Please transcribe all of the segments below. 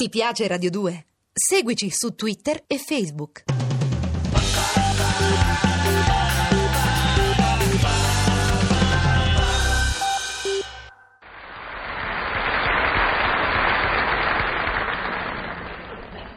Ti piace Radio 2? Seguici su Twitter e Facebook.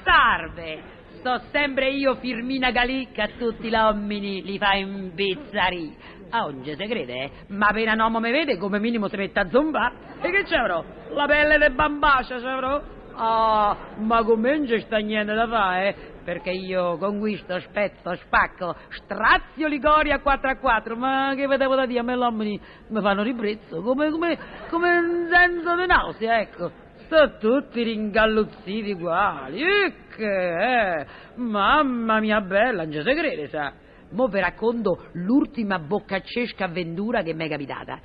Salve, sto sempre io Firmina Galicca, tutti gli uomini li fa imbizzarì. A oggi se crede, eh? Ma appena un uomo mi vede, come minimo si mette a zombare. E che c'avrò? La pelle di bambascia c'avrò? Ah, ma c'è sta niente da fare, eh? Perché io conquisto, spezzo, spacco, strazio Ligoria 4 a 4, ma che vedevo da dire, a me gli uomini mi fanno ribrezzo, come, come, come un senso di nausea, ecco. Sto tutti ringalluzziti uguali, ecco, eh. Mamma mia bella, non ci si crede, sa. Mo vi racconto l'ultima boccaccesca avventura che mi è capitata.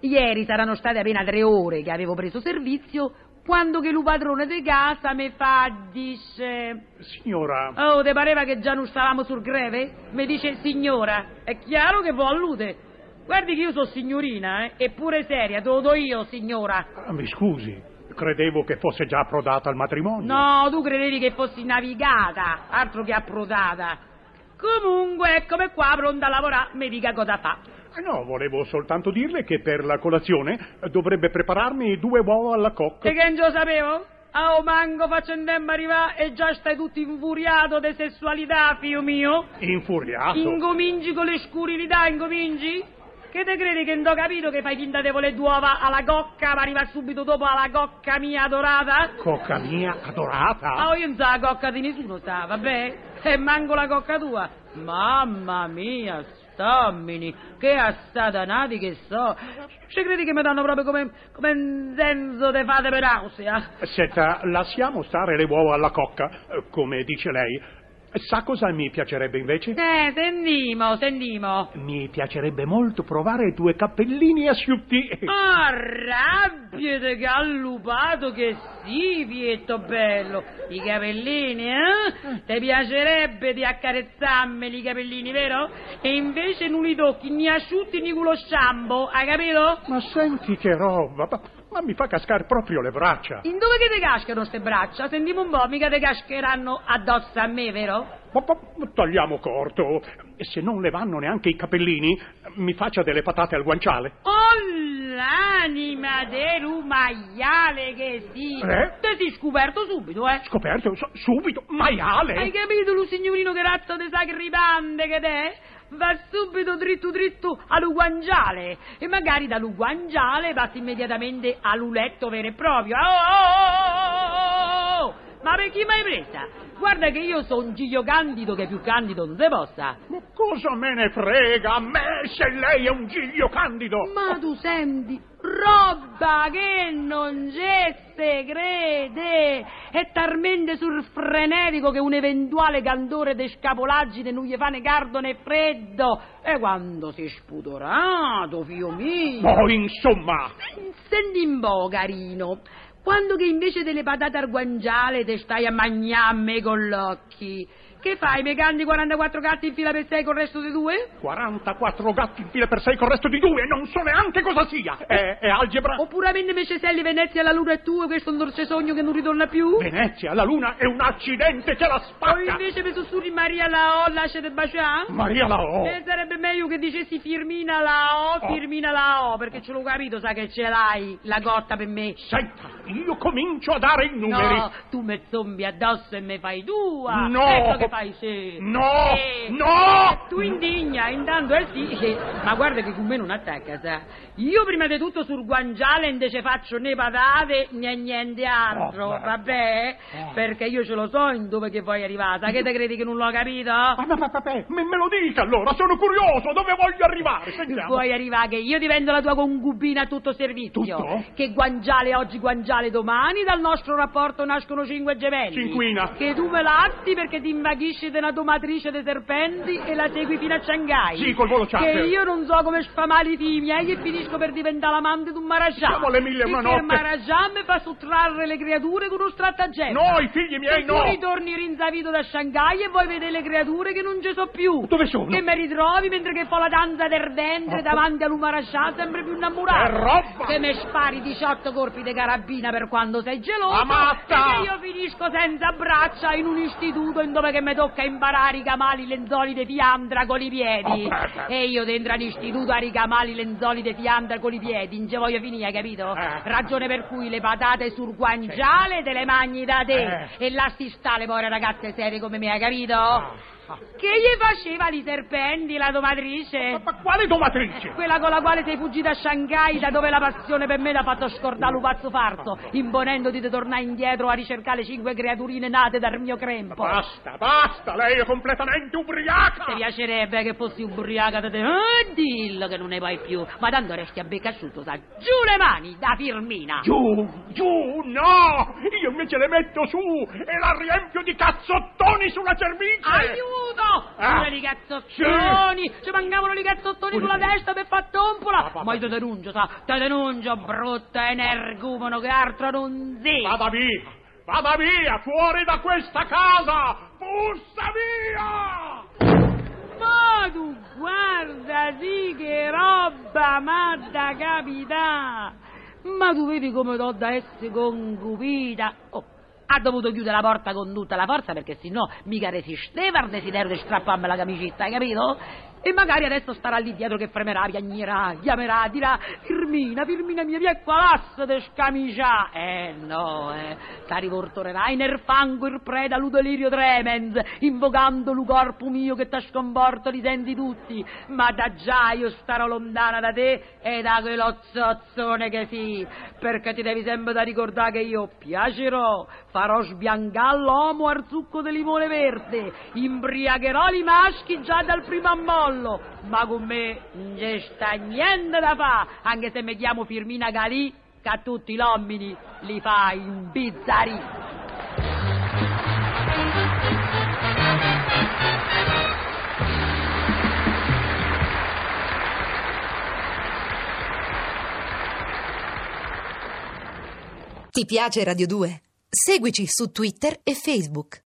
Ieri saranno state appena tre ore che avevo preso servizio quando che il padrone di casa mi fa, dice... Signora, Oh, te pareva che già non stavamo sul greve? Mi dice signora, è chiaro che può allude. Guardi che io sono signorina, eh, eppure seria, te lo do io, signora. mi scusi, credevo che fosse già approdata al matrimonio. No, tu credevi che fossi navigata, altro che approdata. Comunque, eccomi qua, pronta a lavorare, mi dica cosa fa. Eh, No, volevo soltanto dirle che per la colazione eh, dovrebbe prepararmi due uova alla cocca. E che non lo sapevo? Ah, oh, manco tempo arrivare e già stai tutto infuriato di sessualità, figlio mio? Infuriato. Incominci con le scurilità, incominci? Che te credi che non ho capito che fai finta di voler uova alla cocca, ma arriva subito dopo alla cocca mia adorata? Cocca mia adorata. Ah, oh, io non so la cocca di nessuno, sa, vabbè? E manco la cocca tua. Mamma mia, stammini, che assatanati che so. Ci credi che mi danno proprio come, come un senso di fate per nausea? Senta, lasciamo stare le uova alla cocca, eh, come dice lei. Sa cosa mi piacerebbe invece? Eh, sentimo, sentimo. Mi piacerebbe molto provare due cappellini asciutti. Ah, rabbiate gallupato che sì, Pietro bello. I capellini, eh? Ti piacerebbe di accarezzarmi i capellini, vero? E invece non li tocchi né asciutti né con lo shampoo, hai capito? Ma senti che roba, ma, mi fa cascare proprio le braccia. In dove che te cascano ste braccia? Sentimo un po', mica te cascheranno addosso a me, vero? Ma, ma- tagliamo corto. E se non le vanno neanche i capellini, mi faccia delle patate al guanciale. Oh, l'anima del maiale che sì! Eh? Te si scoperto subito, eh? Scoperto su- subito, maiale. Hai capito, lo signorino che razza di sacripante che te? Va subito dritto dritto all'uguanciale e magari dall'uguanciale passa immediatamente all'uletto vero e proprio. Oh, oh, oh, oh. Ma per chi mai presa? Guarda che io sono un giglio candido che più candido non si possa. Ma cosa me ne frega a me se lei è un giglio candido? Ma tu senti, roba che non c'è se crede, è talmente surfrenetico che un eventuale candore di scapolaggine non gli fa né caldo né freddo. E quando sei spudorato, figlio mio. Oh, insomma, Senti un po', carino, quando che invece delle patate al guanciale te stai a mangiarmi con gli occhi, che fai, mi canti 44 gatti in fila per sei con il resto di due? 44 gatti in fila per sei con il resto di due, non so neanche cosa sia. È, è algebra? Oppure avendo invece Selli Venezia la luna è tua, questo è un dolce sogno che non ritorna più? Venezia, la luna è un accidente che la O spacca. invece mi sussurri Maria la O, lasciate baciare? Maria la O. Eh, sarebbe meglio che dicessi Firmina la O, Oh. Firmina la O, perché ce l'ho capito, sa che ce l'hai, la cotta per me. Senta, io comincio a dare i numeri. No, tu mi zombi addosso e mi fai tua. No. Ecco fai sì. No, Eh, no. Tu indigna, intanto eh sì, eh, ma guarda che con me non attacca, sa. Io prima di tutto sul guanciale invece faccio né patate né niente altro, Oh, vabbè? Oh. Perché io ce lo so in dove che vuoi arrivare, che te credi che non l'ho capito? Ma, ma, ma, me, me lo dica allora, sono curioso, dove voglio arrivare? Sentiamo. Vuoi arrivare che io divento la tua concubina a tutto servizio? Tutto? Che guanciale oggi, guanciale domani, dal nostro rapporto nascono cinque gemelli. Cinquina. Che tu me latti perché ti invaghi paghisci di una domatrice di serpenti e la segui fino a Shanghai. Sì, col volo charter. Che io non so come sfamare i figli miei e finisco per diventare l'amante di un Maharajà. Siamo alle mille e una E notte. che il Maharajà mi fa sottrarre le creature con uno stratagemma. No, i figli miei E tu no! ritorni rinzavito da Shanghai e vuoi vedere le creature che non ci so più. Dove sono? Che mi ritrovi mentre che fa la danza del ventre Oh. davanti all'Umarascià sempre più innamorato. È roba! Che mi spari 18 colpi di carabina per quando sei geloso. La matta! E che io finisco senza braccia in un istituto in dove che mi tocca imparare i camali lenzoli di fiandra con i piedi. Oh, perfetto. e io dentro all'istituto a ricamali lenzoli di fiandra con i piedi. Non ci voglio finire, capito? Ragione per cui le patate sul guanciale te le mangi da te. Eh. E là si sta le povere ragazze serie come me, hai capito? Che gli faceva i serpenti la domatrice? Ma quale domatrice? Quella con la quale sei fuggita a Shanghai, da dove la passione per me l'ha fatto scordare un pazzo farto, imponendoti di tornare indietro a ricercare le cinque creaturine nate dal mio crempo. Basta, basta, lei è completamente ubriaca! Ti piacerebbe che fossi ubriaca da te? Eh, dillo che non ne vai più. Ma tanto resti a becco asciutto, sa. Giù le mani da Firmina! Giù, giù, no! Io invece le metto su e la riempio di cazzottoni sulla cervice! Aiuto! Ah. Pure i cazzottoni! Ci mancavano i cazzottoni Pure- sulla testa per far tompola! Ma- ma- io ti denuncio, sa! Ti denuncio, brutta energumeno, che altro non sei! Vada via! Vada via! Fuori da questa casa! Bussa via! Ma tu guarda, sì che roba ma da capità! Ma tu vedi come t'ho da essere concupita? Oh, ha dovuto chiudere la porta con tutta la forza perché sennò mica resisteva al desiderio di strapparmi la camicetta, hai capito? E magari adesso starà lì dietro che fremerà, piagnerà, chiamerà, dirà Firmina, Firmina mia, via qua l'asso de scamicià. Eh no, eh, sta rivortorerai nel fango il preda lu delirio tremens, invocando lu corpo mio che t'ha sconforto, li senti tutti. Ma da già io starò lontana da te e da quello zozzone che sì, perché ti devi sempre da ricordare che io piacerò, farò sbiancare l'uomo al succo di limone verde, imbriagherò i maschi già dal primo ammollo, ma con me non c'è niente da fa, anche se mi chiamo Firmina Galì, che a tutti gli uomini li fa imbizzarì. Ti piace Radio 2? Seguici su Twitter e Facebook.